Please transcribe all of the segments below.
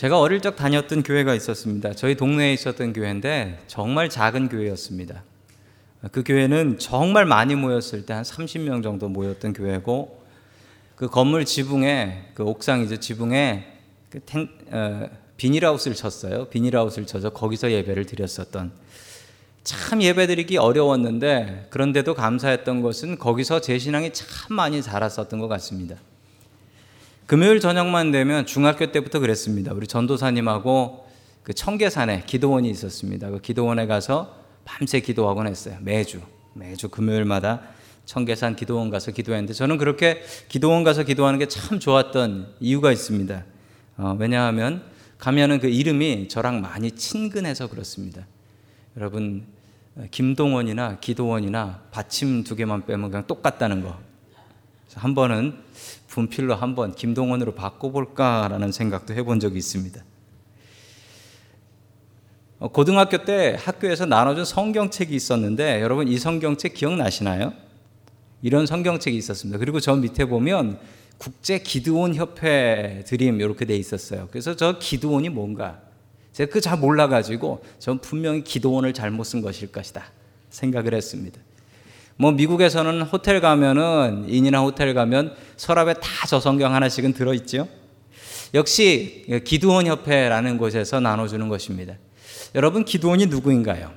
제가 어릴 적 다녔던 교회가 있었습니다. 저희 동네에 있었던 교회인데 정말 작은 교회였습니다. 그 교회는 정말 많이 모였을 때 한 30명 정도 모였던 교회고 그 건물 지붕에 그 옥상이죠 지붕에 그 탱, 어, 비닐하우스를 쳤어요. 비닐하우스를 쳐서 거기서 예배를 드렸었던 참 예배드리기 어려웠는데 그런데도 감사했던 것은 거기서 제 신앙이 참 많이 자랐었던 것 같습니다. 금요일 저녁만 되면 중학교 때부터 그랬습니다. 우리 전도사님하고 그 청계산에 기도원이 있었습니다. 그 기도원에 가서 밤새 기도하곤 했어요. 매주 매주 금요일마다 청계산 기도원 가서 기도했는데 저는 그렇게 기도원 가서 기도하는 게 참 좋았던 이유가 있습니다. 어, 왜냐하면 가면은 그 이름이 저랑 많이 친근해서 그렇습니다. 여러분 김동원이나 기도원이나 받침 두 개만 빼면 그냥 똑같다는 거. 한 번은 분필로 한번 김동원으로 바꿔볼까라는 생각도 해본 적이 있습니다. 어, 고등학교 때 학교에서 나눠준 성경책이 있었는데 여러분 이 성경책 기억나시나요? 이런 성경책이 있었습니다. 그리고 저 밑에 보면 국제 기드온 협회 드림 이렇게 돼 있었어요. 그래서 저 기드온이 뭔가 제가 그 잘 몰라가지고 전 분명히 기도원을 잘못 쓴 것일 것이다 생각을 했습니다. 뭐 미국에서는 호텔 가면은 인이나 호텔 가면 서랍에 다 저 성경 하나씩은 들어 있죠. 역시 기도원 협회라는 곳에서 나눠 주는 것입니다. 여러분 기도원이 누구인가요?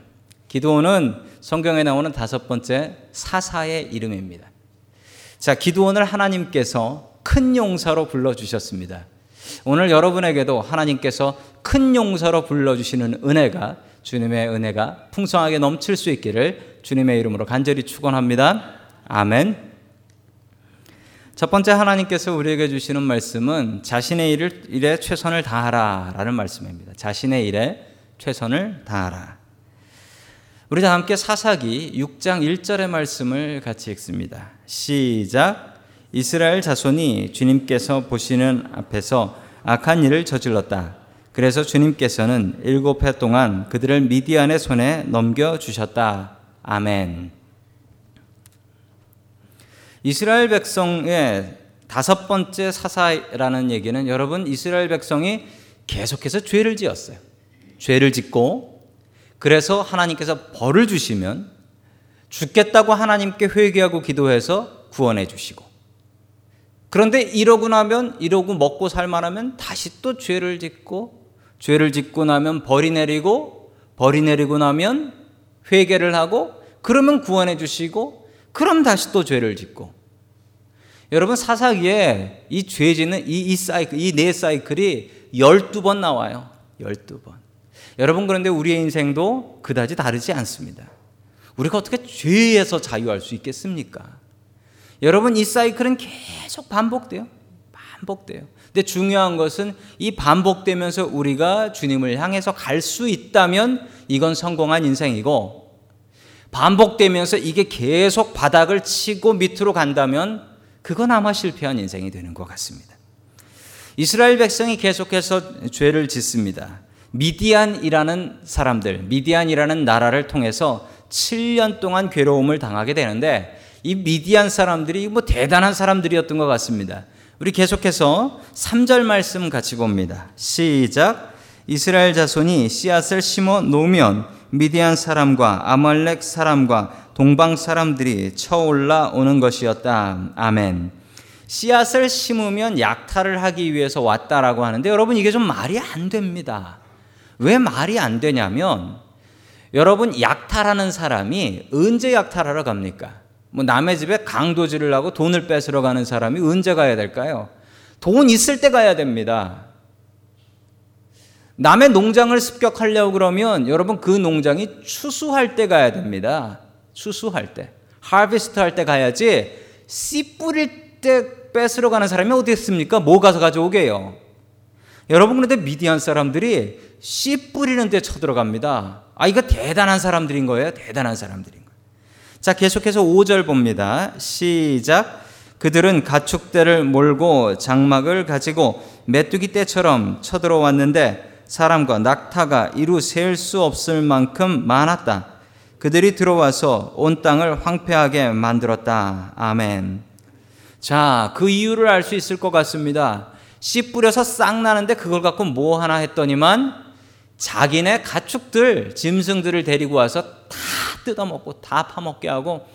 기도원은 성경에 나오는 다섯 번째 사사의 이름입니다. 자, 기도원을 하나님께서 큰 용사로 불러 주셨습니다. 오늘 여러분에게도 하나님께서 큰 용사로 불러 주시는 은혜가 주님의 은혜가 풍성하게 넘칠 수 있기를 주님의 이름으로 간절히 축원합니다. 아멘. 첫 번째 하나님께서 우리에게 주시는 말씀은 자신의 일을, 일에 최선을 다하라라는 말씀입니다. 자신의 일에 최선을 다하라. 우리 다 함께 사사기 6장 1절의 말씀을 같이 읽습니다. 시작. 이스라엘 자손이 주님께서 보시는 앞에서 악한 일을 저질렀다. 그래서 주님께서는 일곱 해 동안 그들을 미디안의 손에 넘겨 주셨다. 아멘. 이스라엘 백성의 다섯 번째 사사라는 얘기는 여러분 이스라엘 백성이 계속해서 죄를 지었어요. 죄를 짓고 그래서 하나님께서 벌을 주시면 죽겠다고 하나님께 회개하고 기도해서 구원해 주시고 그런데 이러고 나면 이러고 먹고 살만하면 다시 또 죄를 짓고 죄를 짓고 나면 벌이 내리고 벌이 내리고 나면 회개를 하고 그러면 구원해 주시고 그럼 다시 또 죄를 짓고 여러분 사사기에 이죄 짓는 이, 이 사이클 이 네 사이클이 12번 나와요. 12번. 여러분 그런데 우리의 인생도 그다지 다르지 않습니다. 우리가 어떻게 죄에서 자유할 수 있겠습니까? 여러분 이 사이클은 계속 반복돼요. 반복돼요. 근데 중요한 것은 이 반복되면서 우리가 주님을 향해서 갈 수 있다면 이건 성공한 인생이고 반복되면서 이게 계속 바닥을 치고 밑으로 간다면 그건 아마 실패한 인생이 되는 것 같습니다. 이스라엘 백성이 계속해서 죄를 짓습니다. 미디안이라는 사람들, 미디안이라는 나라를 통해서 7년 동안 괴로움을 당하게 되는데 이 미디안 사람들이 뭐 대단한 사람들이었던 것 같습니다. 우리 계속해서 3절 말씀 같이 봅니다. 시작. 이스라엘 자손이 씨앗을 심어 놓으면 미디안 사람과 아말렉 사람과 동방 사람들이 쳐올라 오는 것이었다. 아멘. 씨앗을 심으면 약탈을 하기 위해서 왔다라고 하는데 여러분 이게 좀 말이 안 됩니다. 왜 말이 안 되냐면 여러분 약탈하는 사람이 언제 약탈하러 갑니까? 뭐 남의 집에 강도질을 하고 돈을 뺏으러 가는 사람이 언제 가야 될까요? 돈 있을 때 가야 됩니다. 남의 농장을 습격하려고 그러면 여러분 그 농장이 추수할 때 가야 됩니다. 추수할 때. 하비스트 할 때 가야지 씨 뿌릴 때 뺏으러 가는 사람이 어디 있습니까? 뭐 가서 가져오게요. 여러분 그런데 미디안 사람들이 씨 뿌리는 데 쳐들어갑니다. 아 이거 대단한 사람들인 거예요. 대단한 사람들인. 자 계속해서 5절 봅니다. 시작. 그들은 가축대를 몰고 장막을 가지고 메뚜기 떼처럼 쳐들어왔는데 사람과 낙타가 이루 셀수 없을 만큼 많았다. 그들이 들어와서 온 땅을 황폐하게 만들었다. 아멘. 자, 그 이유를 알 수 있을 것 같습니다. 씨 뿌려서 싹 나는데 그걸 갖고 뭐 하나 했더니만 자기네 가축들, 짐승들을 데리고 와서 다 뜯어먹고 다 파먹게 하고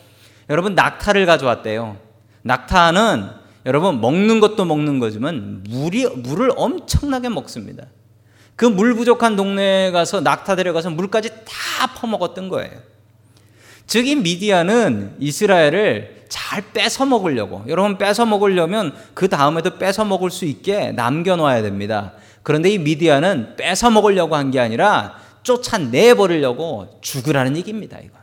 여러분 낙타를 가져왔대요. 낙타는 여러분 먹는 것도 먹는 거지만 물이 물을 엄청나게 먹습니다. 그 물 부족한 동네에 가서 낙타 데려가서 물까지 다 퍼먹었던 거예요. 즉 이 미디안은 이스라엘을 잘 뺏어 먹으려고 여러분 뺏어 먹으려면 그 다음에도 뺏어 먹을 수 있게 남겨 놔야 됩니다. 그런데 이 미디안은 뺏어 먹으려고 한 게 아니라 쫓아내 버리려고 죽으라는 얘기입니다, 이건.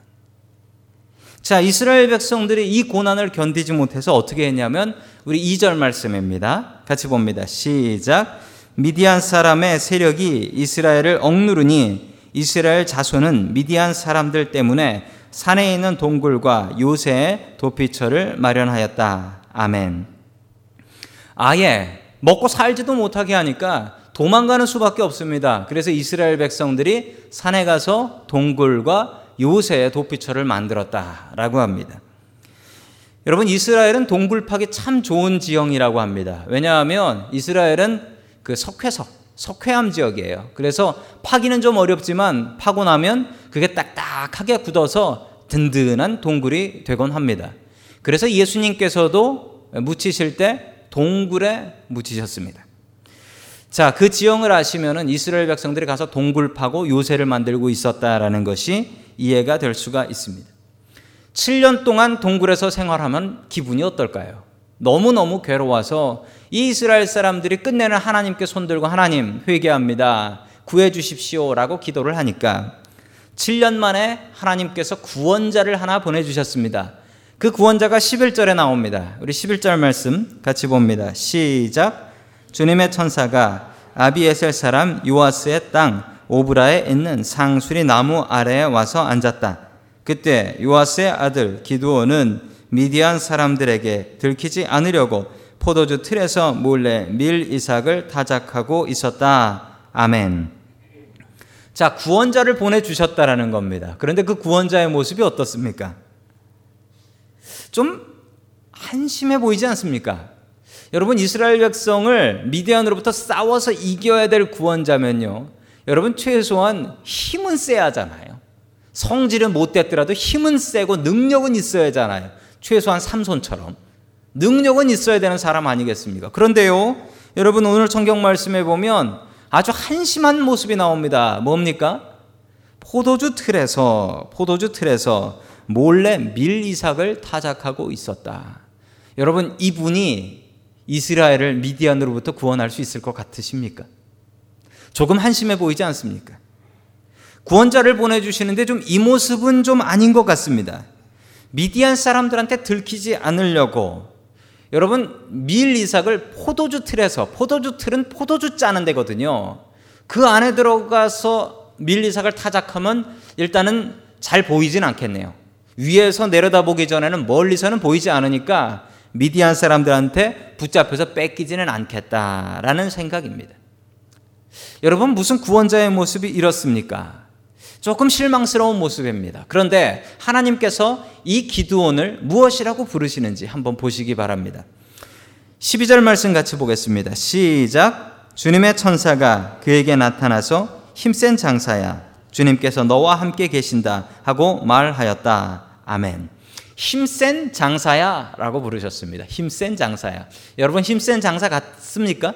자, 이스라엘 백성들이 이 고난을 견디지 못해서 어떻게 했냐면 우리 2절 말씀입니다. 같이 봅니다. 시작. 미디안 사람의 세력이 이스라엘을 억누르니 이스라엘 자손은 미디안 사람들 때문에 산에 있는 동굴과 요새의 도피처를 마련하였다. 아멘. 아예 먹고 살지도 못하게 하니까 도망가는 수밖에 없습니다. 그래서 이스라엘 백성들이 산에 가서 동굴과 요새의 도피처를 만들었다라고 합니다. 여러분 이스라엘은 동굴 파기 참 좋은 지형이라고 합니다. 왜냐하면 이스라엘은 그 석회석, 석회암 지역이에요. 그래서 파기는 좀 어렵지만 파고 나면 그게 딱딱하게 굳어서 든든한 동굴이 되곤 합니다. 그래서 예수님께서도 묻히실 때 동굴에 묻히셨습니다. 자, 그 지형을 아시면은 이스라엘 백성들이 가서 동굴 파고 요새를 만들고 있었다라는 것이 이해가 될 수가 있습니다. 7년 동안 동굴에서 생활하면 기분이 어떨까요? 너무너무 괴로워서 이 이스라엘 사람들이 끝내는 하나님께 손들고 하나님 회개합니다. 구해 주십시오라고 기도를 하니까 7년 만에 하나님께서 구원자를 하나 보내 주셨습니다. 그 구원자가 11절에 나옵니다. 우리 11절 말씀 같이 봅니다. 시작. 주님의 천사가 아비에셀 사람 요아스의 땅 오브라에 있는 상수리 나무 아래에 와서 앉았다. 그때 요아스의 아들 기두온은 미디안 사람들에게 들키지 않으려고 포도주 틀에서 몰래 밀 이삭을 타작하고 있었다. 아멘. 자, 구원자를 보내주셨다라는 겁니다. 그런데 그 구원자의 모습이 어떻습니까? 좀 한심해 보이지 않습니까? 여러분 이스라엘 백성을 미디안으로부터 싸워서 이겨야 될 구원자면요. 여러분 최소한 힘은 세야 하잖아요. 성질은 못 됐더라도 힘은 세고 능력은 있어야 하잖아요. 최소한 삼손처럼 능력은 있어야 되는 사람 아니겠습니까? 그런데요. 여러분 오늘 성경 말씀에 보면 아주 한심한 모습이 나옵니다. 뭡니까? 포도주 틀에서 포도주 틀에서 몰래 밀 이삭을 타작하고 있었다. 여러분 이분이 이스라엘을 미디안으로부터 구원할 수 있을 것 같으십니까? 조금 한심해 보이지 않습니까? 구원자를 보내주시는데 좀 이 모습은 좀 아닌 것 같습니다. 미디안 사람들한테 들키지 않으려고 여러분 밀 이삭을 포도주 틀에서 포도주 틀은 포도주 짜는 데거든요. 그 안에 들어가서 밀 이삭을 타작하면 일단은 잘 보이진 않겠네요. 위에서 내려다보기 전에는 멀리서는 보이지 않으니까 미디안 사람들한테 붙잡혀서 뺏기지는 않겠다라는 생각입니다. 여러분 무슨 구원자의 모습이 이렇습니까? 조금 실망스러운 모습입니다. 그런데 하나님께서 이 기드온을 무엇이라고 부르시는지 한번 보시기 바랍니다. 12절 말씀 같이 보겠습니다. 시작. 주님의 천사가 그에게 나타나서 힘센 장사야. 주님께서 너와 함께 계신다 하고 말하였다. 아멘. 힘센 장사야 라고 부르셨습니다. 힘센 장사야. 여러분 힘센 장사 같습니까?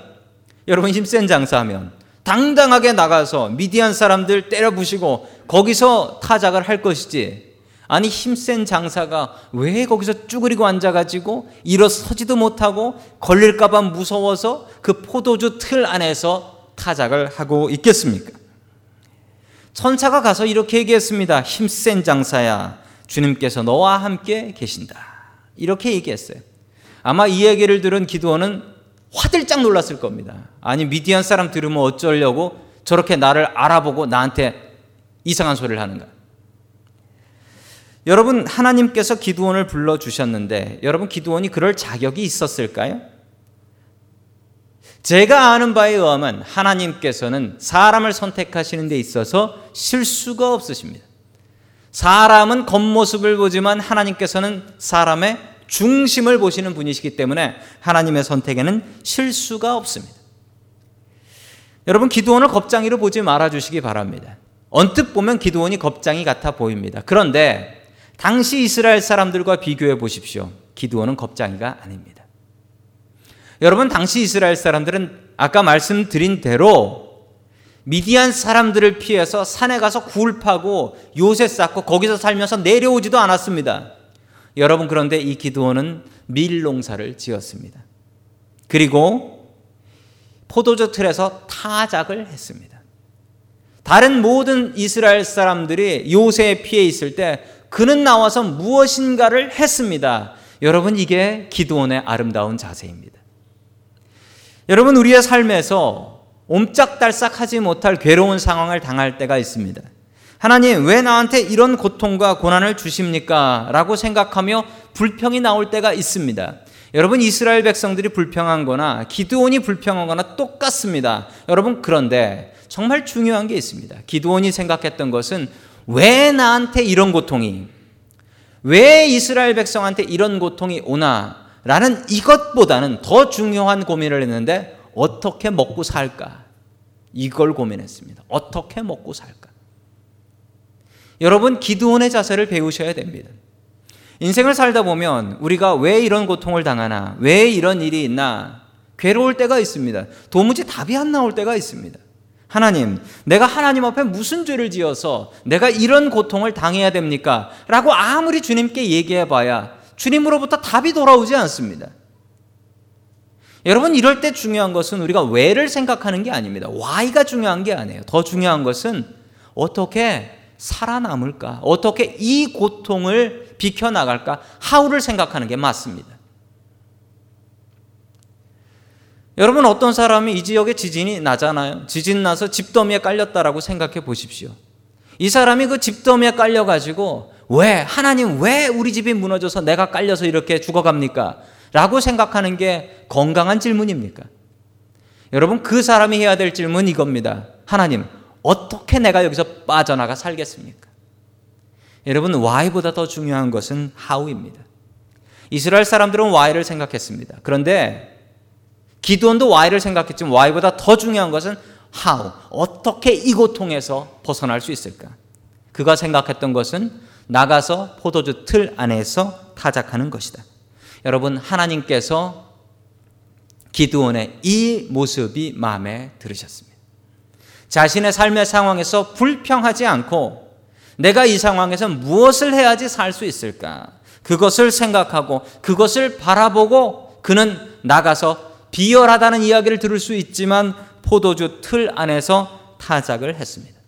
여러분 힘센 장사하면 당당하게 나가서 미디안 사람들 때려 부시고 거기서 타작을 할 것이지. 아니 힘센 장사가 왜 거기서 쭈그리고 앉아가지고 일어서지도 못하고 걸릴까봐 무서워서 그 포도주 틀 안에서 타작을 하고 있겠습니까? 천사가 가서 이렇게 얘기했습니다. 힘센 장사야. 주님께서 너와 함께 계신다. 이렇게 얘기했어요. 아마 이 얘기를 들은 기도원은 화들짝 놀랐을 겁니다. 아니 미디안 사람 들으면 어쩌려고 저렇게 나를 알아보고 나한테 이상한 소리를 하는가? 여러분 하나님께서 기도원을 불러 주셨는데 여러분 기도원이 그럴 자격이 있었을까요? 제가 아는 바에 의하면 하나님께서는 사람을 선택하시는 데 있어서 실수가 없으십니다. 사람은 겉모습을 보지만 하나님께서는 사람의 중심을 보시는 분이시기 때문에 하나님의 선택에는 실수가 없습니다. 여러분 기도원을 겁장이로 보지 말아 주시기 바랍니다. 언뜻 보면 기도원이 겁장이 같아 보입니다. 그런데 당시 이스라엘 사람들과 비교해 보십시오. 기도원은 겁장이가 아닙니다. 여러분 당시 이스라엘 사람들은 아까 말씀드린 대로 미디안 사람들을 피해서 산에 가서 굴 파고 요새 쌓고 거기서 살면서 내려오지도 않았습니다. 여러분 그런데 이 기도원은 밀농사를 지었습니다. 그리고 포도주 틀에서 타작을 했습니다. 다른 모든 이스라엘 사람들이 요새에 피해 있을 때 그는 나와서 무엇인가를 했습니다. 여러분 이게 기도원의 아름다운 자세입니다. 여러분 우리의 삶에서 옴짝달싹 하지 못할 괴로운 상황을 당할 때가 있습니다. 하나님 왜 나한테 이런 고통과 고난을 주십니까? 라고 생각하며 불평이 나올 때가 있습니다. 여러분 이스라엘 백성들이 불평한 거나 기드온이 불평한 거나 똑같습니다. 여러분 그런데 정말 중요한 게 있습니다. 기드온이 생각했던 것은 왜 나한테 이런 고통이 왜 이스라엘 백성한테 이런 고통이 오나 라는 이것보다는 더 중요한 고민을 했는데 어떻게 먹고 살까? 이걸 고민했습니다. 어떻게 먹고 살까? 여러분, 기도원의 자세를 배우셔야 됩니다. 인생을 살다 보면 우리가 왜 이런 고통을 당하나, 왜 이런 일이 있나, 괴로울 때가 있습니다. 도무지 답이 안 나올 때가 있습니다. 하나님, 내가 하나님 앞에 무슨 죄를 지어서 내가 이런 고통을 당해야 됩니까? 라고 아무리 주님께 얘기해 봐야 주님으로부터 답이 돌아오지 않습니다. 여러분 이럴 때 중요한 것은 우리가 왜를 생각하는 게 아닙니다. why가 중요한 게 아니에요. 더 중요한 것은 어떻게 살아남을까? 어떻게 이 고통을 비켜나갈까? how를 생각하는 게 맞습니다. 여러분 어떤 사람이 이 지역에 지진이 나잖아요. 지진 나서 집더미에 깔렸다라고 생각해 보십시오. 이 사람이 그 집더미에 깔려 가지고 왜 하나님 왜 우리 집이 무너져서 내가 깔려서 이렇게 죽어갑니까? 라고 생각하는 게 건강한 질문입니까? 여러분, 그 사람이 해야 될 질문 이겁니다. 하나님, 어떻게 내가 여기서 빠져나가 살겠습니까? 여러분, why보다 더 중요한 것은 how입니다. 이스라엘 사람들은 why를 생각했습니다. 그런데 기도원도 why를 생각했지만 why보다 더 중요한 것은 how. 어떻게 이 고통에서 벗어날 수 있을까? 그가 생각했던 것은 나가서 포도주 틀 안에서 타작하는 것이다. 여러분 하나님께서 기드온의 이 모습이 마음에 들으셨습니다. 자신의 삶의 상황에서 불평하지 않고 내가 이 상황에서 무엇을 해야지 살 수 있을까? 그것을 생각하고 그것을 바라보고 그는 나가서 비열하다는 이야기를 들을 수 있지만 포도주 틀 안에서 타작을 했습니다.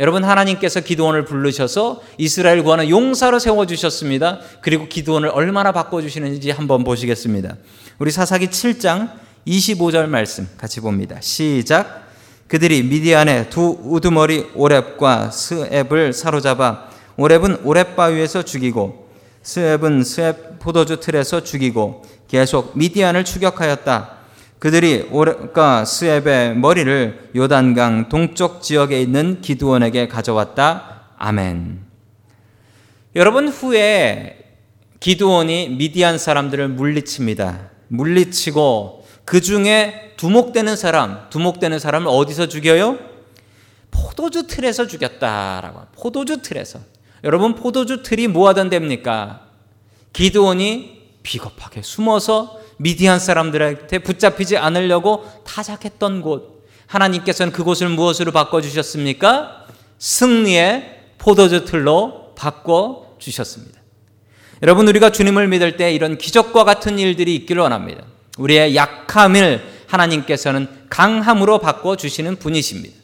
여러분 하나님께서 기도원을 부르셔서 이스라엘 구하는 용사로 세워 주셨습니다. 그리고 기도원을 얼마나 바꿔 주시는지 한번 보시겠습니다. 우리 사사기 7장 25절 말씀 같이 봅니다. 시작. 그들이 미디안의 두 우두머리 오랩과 스앱을 사로잡아 오랩은 오랩 바위에서 죽이고 스앱은 스앱 포도주 틀에서 죽이고 계속 미디안을 추격하였다. 그들이 오르가 스앱의 머리를 요단강 동쪽 지역에 있는 기드원에게 가져왔다. 아멘. 여러분 후에 기드원이 미디안 사람들을 물리칩니다. 물리치고 그 중에 두목되는 사람, 두목되는 사람을 어디서 죽여요? 포도주 틀에서 죽였다라고. 포도주 틀에서. 여러분 포도주 틀이 뭐 하던 데입니까? 기드원이 비겁하게 숨어서 미디안 사람들한테 붙잡히지 않으려고 타작했던 곳. 하나님께서는 그곳을 무엇으로 바꿔주셨습니까? 승리의 포도주 틀로 바꿔주셨습니다. 여러분, 우리가 주님을 믿을 때 이런 기적과 같은 일들이 있기를 원합니다. 우리의 약함을 하나님께서는 강함으로 바꿔주시는 분이십니다.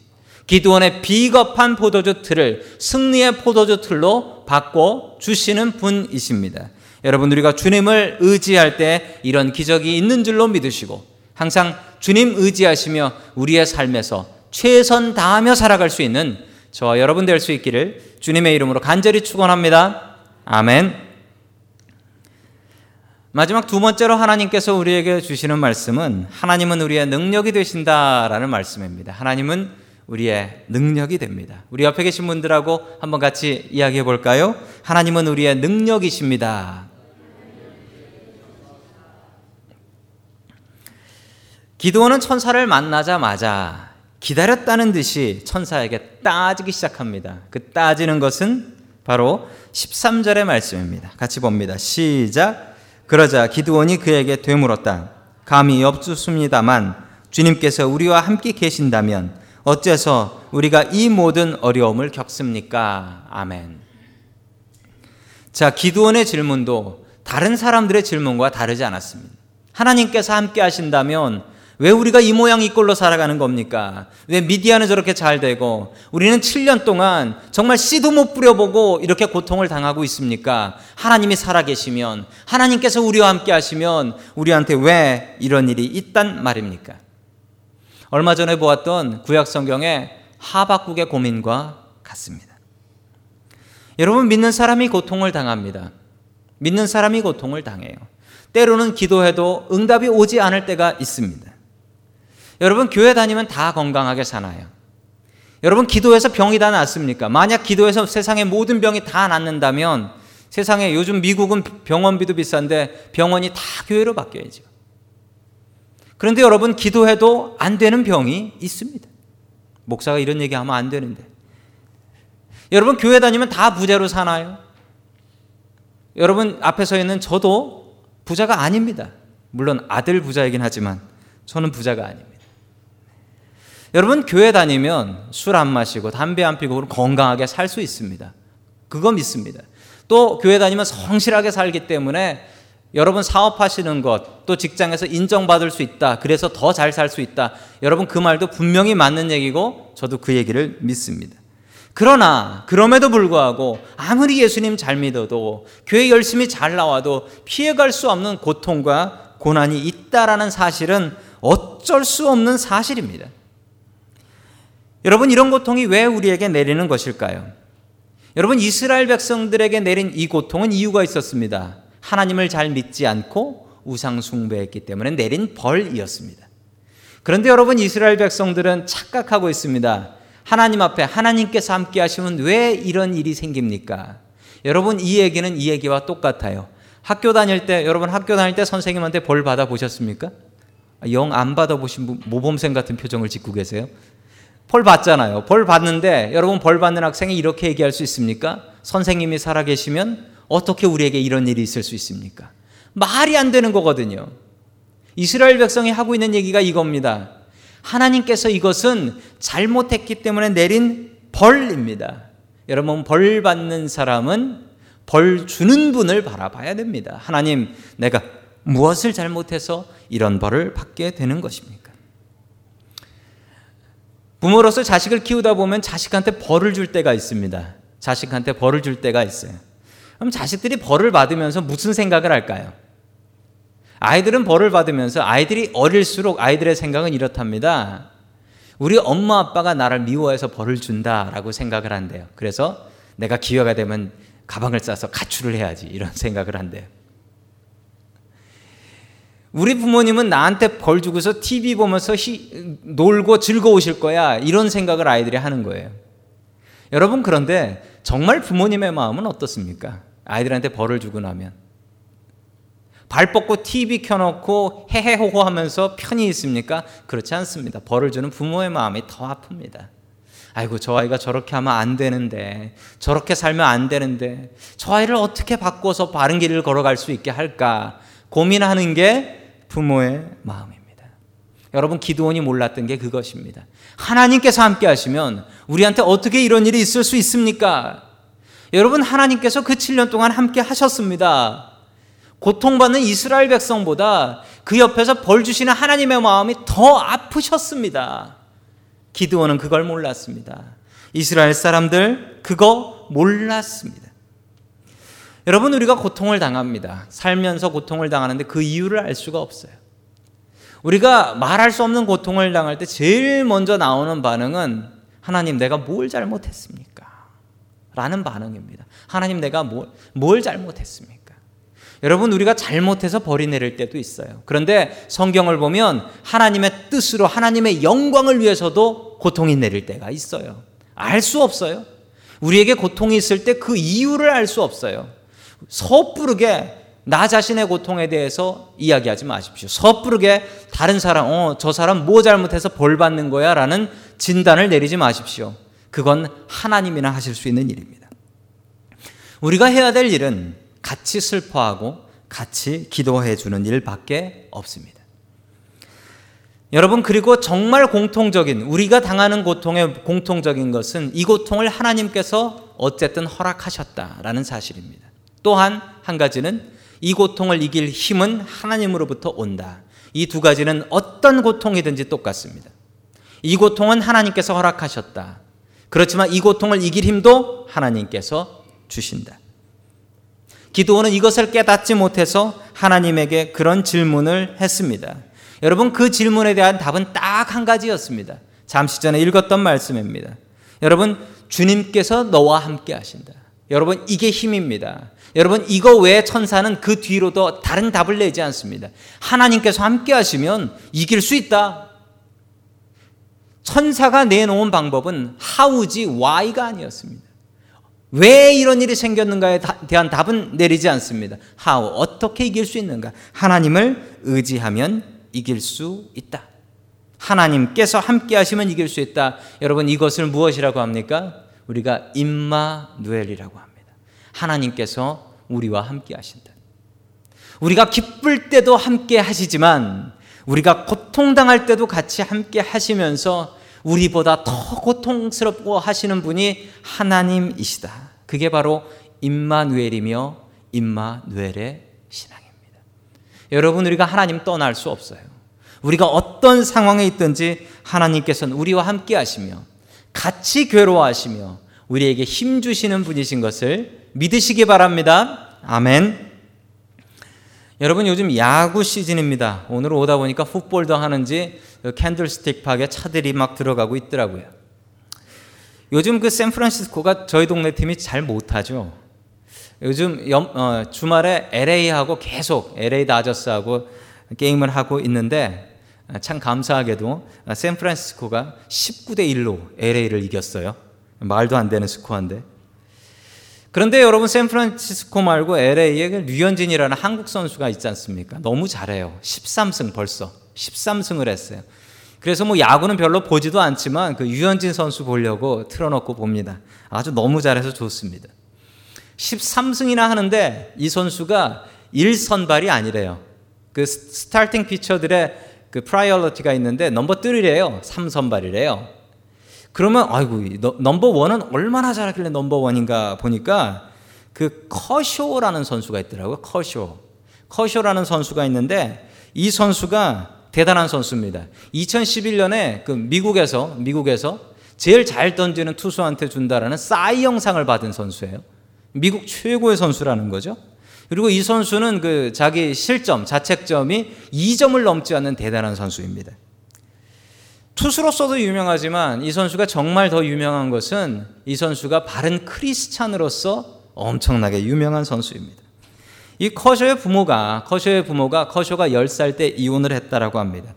기도원의 비겁한 포도주 틀을 승리의 포도주 틀로 바꿔 주시는 분이십니다. 여러분 우리가 주님을 의지할 때 이런 기적이 있는 줄로 믿으시고 항상 주님 의지하시며 우리의 삶에서 최선 다하며 살아갈 수 있는 저와 여러분 될 수 있기를 주님의 이름으로 간절히 축원합니다. 아멘. 마지막 두 번째로 하나님께서 우리에게 주시는 말씀은 하나님은 우리의 능력이 되신다라는 말씀입니다. 하나님은 우리의 능력이 됩니다. 우리 옆에 계신 분들하고 한번 같이 이야기해 볼까요? 하나님은 우리의 능력이십니다. 기도원은 천사를 만나자마자 기다렸다는 듯이 천사에게 따지기 시작합니다. 그 따지는 것은 바로 13절의 말씀입니다. 같이 봅니다. 시작. 그러자 기드온이 그에게 되물었다. 감히 없습니다만 주님께서 우리와 함께 계신다면 어째서 우리가 이 모든 어려움을 겪습니까? 아멘. 자, 기드온의 질문도 다른 사람들의 질문과 다르지 않았습니다. 하나님께서 함께 하신다면 왜 우리가 이 모양 이 꼴로 살아가는 겁니까? 왜 미디어는 저렇게 잘 되고 우리는 7년 동안 정말 씨도 못 뿌려보고 이렇게 고통을 당하고 있습니까? 하나님이 살아계시면 하나님께서 우리와 함께 하시면 우리한테 왜 이런 일이 있단 말입니까? 얼마 전에 보았던 구약 성경의 하박국의 고민과 같습니다. 여러분 믿는 사람이 고통을 당합니다. 믿는 사람이 고통을 당해요. 때로는 기도해도 응답이 오지 않을 때가 있습니다. 여러분 교회 다니면 다 건강하게 사나요? 여러분 기도해서 병이 다 낫습니까? 만약 기도해서 세상의 모든 병이 다 낫는다면 세상에 요즘 미국은 병원비도 비싼데 병원이 다 교회로 바뀌어야죠. 그런데 여러분 기도해도 안 되는 병이 있습니다. 목사가 이런 얘기하면 안 되는데. 여러분 교회 다니면 다 부자로 사나요? 여러분 앞에 서 있는 저도 부자가 아닙니다. 물론 아들 부자이긴 하지만 저는 부자가 아닙니다. 여러분 교회 다니면 술 안 마시고 담배 안 피고 건강하게 살 수 있습니다. 그거 믿습니다. 또 교회 다니면 성실하게 살기 때문에 여러분 사업하시는 것, 또 직장에서 인정받을 수 있다. 그래서 더 잘 살 수 있다. 여러분 그 말도 분명히 맞는 얘기고 저도 그 얘기를 믿습니다. 그러나 그럼에도 불구하고 아무리 예수님 잘 믿어도 교회 열심히 잘 나와도 피해갈 수 없는 고통과 고난이 있다라는 사실은 어쩔 수 없는 사실입니다. 여러분 이런 고통이 왜 우리에게 내리는 것일까요? 여러분 이스라엘 백성들에게 내린 이 고통은 이유가 있었습니다. 하나님을 잘 믿지 않고 우상 숭배했기 때문에 내린 벌이었습니다. 그런데 여러분 이스라엘 백성들은 착각하고 있습니다. 하나님 앞에 하나님께서 함께 하시면 왜 이런 일이 생깁니까? 여러분 이 얘기는 이 얘기와 똑같아요. 학교 다닐 때 여러분 학교 다닐 때 선생님한테 벌 받아 보셨습니까? 영 안 받아 보신 모범생 같은 표정을 짓고 계세요. 벌 받잖아요. 벌 받는데 여러분 벌 받는 학생이 이렇게 얘기할 수 있습니까? 선생님이 살아계시면 어떻게 우리에게 이런 일이 있을 수 있습니까? 말이 안 되는 거거든요. 이스라엘 백성이 하고 있는 얘기가 이겁니다. 하나님께서 이것은 잘못했기 때문에 내린 벌입니다. 여러분, 벌 받는 사람은 벌 주는 분을 바라봐야 됩니다. 하나님, 내가 무엇을 잘못해서 이런 벌을 받게 되는 것입니까? 부모로서 자식을 키우다 보면 자식한테 벌을 줄 때가 있습니다. 자식한테 벌을 줄 때가 있어요. 그럼 자식들이 벌을 받으면서 무슨 생각을 할까요? 아이들은 벌을 받으면서 아이들이 어릴수록 아이들의 생각은 이렇답니다. 우리 엄마 아빠가 나를 미워해서 벌을 준다라고 생각을 한대요. 그래서 내가 기회가 되면 가방을 싸서 가출을 해야지 이런 생각을 한대요. 우리 부모님은 나한테 벌 주고서 TV 보면서 히, 놀고 즐거우실 거야. 이런 생각을 아이들이 하는 거예요. 여러분, 그런데 정말 부모님의 마음은 어떻습니까? 아이들한테 벌을 주고 나면. 발 뻗고 TV 켜놓고 헤헤호호 하면서 편히 있습니까? 그렇지 않습니다. 벌을 주는 부모의 마음이 더 아픕니다. 아이고, 저 아이가 저렇게 하면 안 되는데, 저렇게 살면 안 되는데, 저 아이를 어떻게 바꿔서 바른 길을 걸어갈 수 있게 할까? 고민하는 게 부모의 마음입니다. 여러분 기도원이 몰랐던 게 그것입니다. 하나님께서 함께 하시면 우리한테 어떻게 이런 일이 있을 수 있습니까? 여러분 하나님께서 그 7년 동안 함께 하셨습니다. 고통받는 이스라엘 백성보다 그 옆에서 벌 주시는 하나님의 마음이 더 아프셨습니다. 기도원은 그걸 몰랐습니다. 이스라엘 사람들 그거 몰랐습니다. 여러분 우리가 고통을 당합니다. 살면서 고통을 당하는데 그 이유를 알 수가 없어요. 우리가 말할 수 없는 고통을 당할 때 제일 먼저 나오는 반응은 하나님 내가 뭘 잘못했습니까? 라는 반응입니다. 하나님 내가 뭘, 뭘 잘못했습니까? 여러분 우리가 잘못해서 벌이 내릴 때도 있어요. 그런데 성경을 보면 하나님의 뜻으로 하나님의 영광을 위해서도 고통이 내릴 때가 있어요. 알 수 없어요. 우리에게 고통이 있을 때 그 이유를 알 수 없어요. 섣부르게 나 자신의 고통에 대해서 이야기하지 마십시오. 섣부르게 다른 사람, 어, 저 사람 뭐 잘못해서 벌 받는 거야? 라는 진단을 내리지 마십시오. 그건 하나님이나 하실 수 있는 일입니다. 우리가 해야 될 일은 같이 슬퍼하고 같이 기도해 주는 일밖에 없습니다. 여러분 그리고 정말 공통적인 우리가 당하는 고통의 공통적인 것은 이 고통을 하나님께서 어쨌든 허락하셨다라는 사실입니다. 또한 한 가지는 이 고통을 이길 힘은 하나님으로부터 온다. 이 두 가지는 어떤 고통이든지 똑같습니다. 이 고통은 하나님께서 허락하셨다. 그렇지만 이 고통을 이길 힘도 하나님께서 주신다. 기도원은 이것을 깨닫지 못해서 하나님에게 그런 질문을 했습니다. 여러분 그 질문에 대한 답은 딱 한 가지였습니다. 잠시 전에 읽었던 말씀입니다. 여러분 주님께서 너와 함께 하신다. 여러분 이게 힘입니다. 여러분 이거 외에 천사는 그 뒤로도 다른 답을 내지 않습니다. 하나님께서 함께 하시면 이길 수 있다. 천사가 내놓은 방법은 how지 why가 아니었습니다. 왜 이런 일이 생겼는가에 대한 답은 내리지 않습니다. how 어떻게 이길 수 있는가? 하나님을 의지하면 이길 수 있다. 하나님께서 함께 하시면 이길 수 있다. 여러분 이것을 무엇이라고 합니까? 우리가 임마누엘이라고 합니다. 하나님께서 우리와 함께 하신다. 우리가 기쁠 때도 함께 하시지만 우리가 고통당할 때도 같이 함께 하시면서 우리보다 더 고통스럽고 하시는 분이 하나님이시다. 그게 바로 임마누엘이며 임마누엘의 여러분 우리가 하나님 떠날 수 없어요. 우리가 어떤 상황에 있든지 하나님께서는 우리와 함께 하시며 같이 괴로워하시며 우리에게 힘 주시는 분이신 것을 믿으시기 바랍니다. 아멘. 여러분 요즘 야구 시즌입니다. 오늘 오다 보니까 풋볼도 하는지 캔들스틱 팍에 차들이 막 들어가고 있더라고요. 요즘 그 샌프란시스코가 저희 동네 팀이 잘 못하죠. 요즘 염, 어, 주말에 LA하고 계속 LA 다저스하고 게임을 하고 있는데 아, 참 감사하게도 샌프란시스코가 19대 1로 LA를 이겼어요. 말도 안 되는 스코어인데. 그런데 여러분 샌프란시스코 말고 LA에 그 류현진이라는 한국 선수가 있지 않습니까? 너무 잘해요. 13승 벌써. 13승을 했어요. 그래서 뭐 야구는 별로 보지도 않지만 그 유현진 선수 보려고 틀어놓고 봅니다. 아주 너무 잘해서 좋습니다. 13승이나 하는데 이 선수가 1선발이 아니래요. 그 starting pitcher들의 그 priority가 있는데 넘버 3래요. 3선발이래요. 그러면 아이고 넘버 1은 얼마나 잘하길래 넘버 1인가 보니까 그 커쇼라는 선수가 있더라고요. 커쇼. 커쇼라는 선수가 있는데 이 선수가 대단한 선수입니다. 2011년에 그 미국에서 미국에서 제일 잘 던지는 투수한테 준다라는 사이 영 상을 받은 선수예요. 미국 최고의 선수라는 거죠. 그리고 이 선수는 그 자기 실점, 자책점이 2점을 넘지 않는 대단한 선수입니다. 투수로서도 유명하지만 이 선수가 정말 더 유명한 것은 이 선수가 바른 크리스찬으로서 엄청나게 유명한 선수입니다. 이 커쇼의 부모가 커쇼의 부모가 커쇼가 10살 때 이혼을 했다라고 합니다.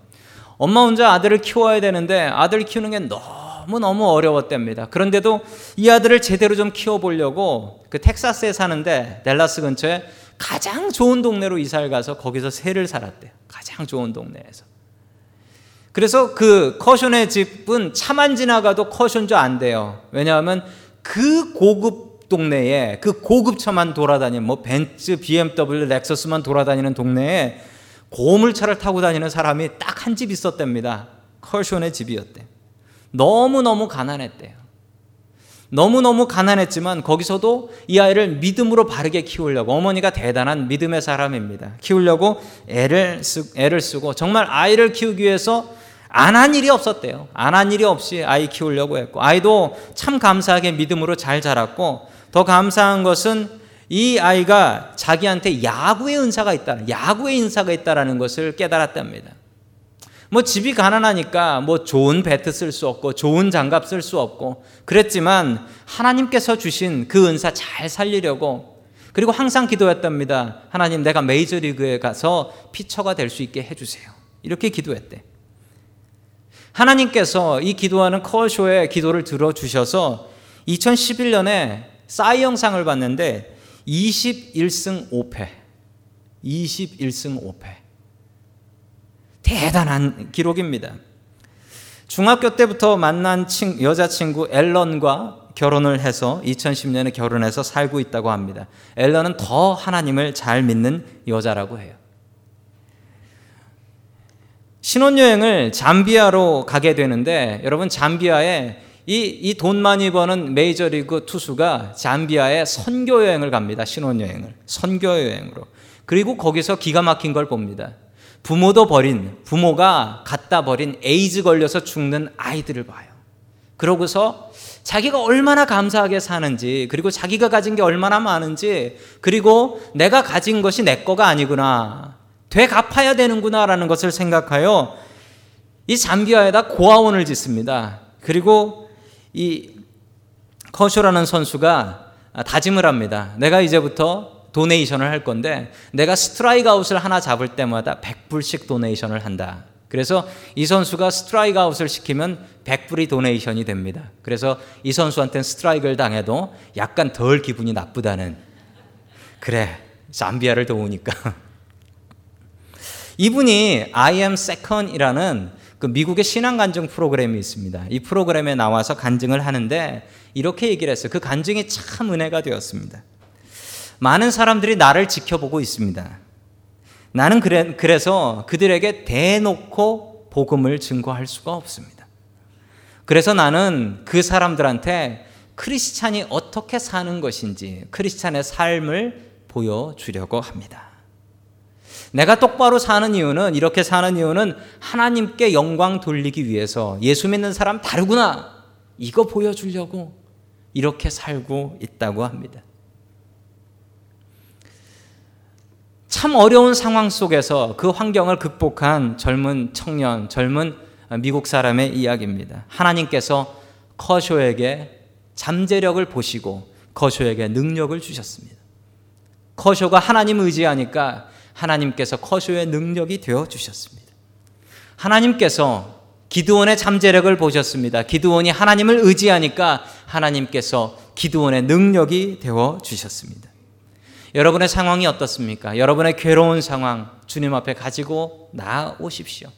엄마 혼자 아들을 키워야 되는데 아들 키우는 게 너무 너무너무 어려웠답니다. 그런데도 이 아들을 제대로 좀 키워보려고 그 텍사스에 사는데 델라스 근처에 가장 좋은 동네로 이사를 가서 거기서 새를 살았대요. 가장 좋은 동네에서. 그래서 그 커션의 집은 차만 지나가도 커션조 안 돼요. 왜냐하면 그 고급 동네에 그 고급 차만 돌아다니는 뭐 벤츠, BMW, 렉서스만 돌아다니는 동네에 고물차를 타고 다니는 사람이 딱 한 집 있었답니다. 커션의 집이었대. 너무너무 가난했대요. 너무너무 가난했지만 거기서도 이 아이를 믿음으로 바르게 키우려고 어머니가 대단한 믿음의 사람입니다. 키우려고 애를, 쓰, 애를 쓰고 정말 아이를 키우기 위해서 안 한 일이 없었대요. 안 한 일이 없이 아이 키우려고 했고 아이도 참 감사하게 믿음으로 잘 자랐고 더 감사한 것은 이 아이가 자기한테 야구의 은사가 있다. 야구의 인사가 있다라는 것을 깨달았답니다. 뭐 집이 가난하니까 뭐 좋은 배트 쓸 수 없고 좋은 장갑 쓸 수 없고 그랬지만 하나님께서 주신 그 은사 잘 살리려고 그리고 항상 기도했답니다. 하나님 내가 메이저리그에 가서 피처가 될 수 있게 해주세요. 이렇게 기도했대. 하나님께서 이 기도하는 커쇼의 기도를 들어주셔서 2011년에 싸이 영상을 봤는데 21승 5패. 21승 5패. 대단한 기록입니다. 중학교 때부터 만난 친, 여자친구 앨런과 결혼을 해서 2010년에 결혼해서 살고 있다고 합니다. 앨런은 더 하나님을 잘 믿는 여자라고 해요. 신혼여행을 잠비아로 가게 되는데 여러분 잠비아에 이돈 많이 버는 메이저리그 투수가 잠비아에 선교 여행을 갑니다. 신혼여행을 선교 여행으로 그리고 거기서 기가 막힌 걸 봅니다. 부모도 버린 부모가 갖다 버린 에이즈 걸려서 죽는 아이들을 봐요. 그러고서 자기가 얼마나 감사하게 사는지 그리고 자기가 가진 게 얼마나 많은지 그리고 내가 가진 것이 내 거가 아니구나 되갚아야 되는구나라는 것을 생각하여 이 잠비아에다 고아원을 짓습니다. 그리고 이 커쇼라는 선수가 다짐을 합니다. 내가 이제부터 donation을 할 건데 내가 스트라이크 아웃을 하나 잡을 때마다 100불씩 donation을 한다. 그래서 이 선수가 스트라이크 아웃을 시키면 100불이 donation이 됩니다. 그래서 이 선수한테는 스트라이크를 당해도 약간 덜 기분이 나쁘다는 그래 잠비아를 도우니까 이분이 I am second이라는 그 미국의 신앙 간증 프로그램이 있습니다. 이 프로그램에 나와서 간증을 하는데 이렇게 얘기를 했어요. 그 간증이 참 은혜가 되었습니다. 많은 사람들이 나를 지켜보고 있습니다. 나는 그래, 그래서 그들에게 대놓고 복음을 증거할 수가 없습니다. 그래서 나는 그 사람들한테 크리스찬이 어떻게 사는 것인지 크리스찬의 삶을 보여주려고 합니다. 내가 똑바로 사는 이유는 이렇게 사는 이유는 하나님께 영광 돌리기 위해서 예수 믿는 사람 다르구나 이거 보여주려고 이렇게 살고 있다고 합니다. 참 어려운 상황 속에서 그 환경을 극복한 젊은 청년, 젊은 미국 사람의 이야기입니다. 하나님께서 커쇼에게 잠재력을 보시고 커쇼에게 능력을 주셨습니다. 커쇼가 하나님 의지하니까 하나님께서 커쇼의 능력이 되어 주셨습니다. 하나님께서 기드온의 잠재력을 보셨습니다. 기드온이 하나님을 의지하니까 하나님께서 기드온의 능력이 되어 주셨습니다. 여러분의 상황이 어떻습니까? 여러분의 괴로운 상황 주님 앞에 가지고 나오십시오.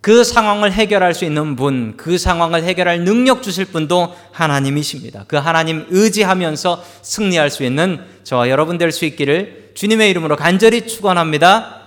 그 상황을 해결할 수 있는 분, 그 상황을 해결할 능력 주실 분도 하나님이십니다. 그 하나님 의지하면서 승리할 수 있는 저와 여러분 될 수 있기를 주님의 이름으로 간절히 축원합니다.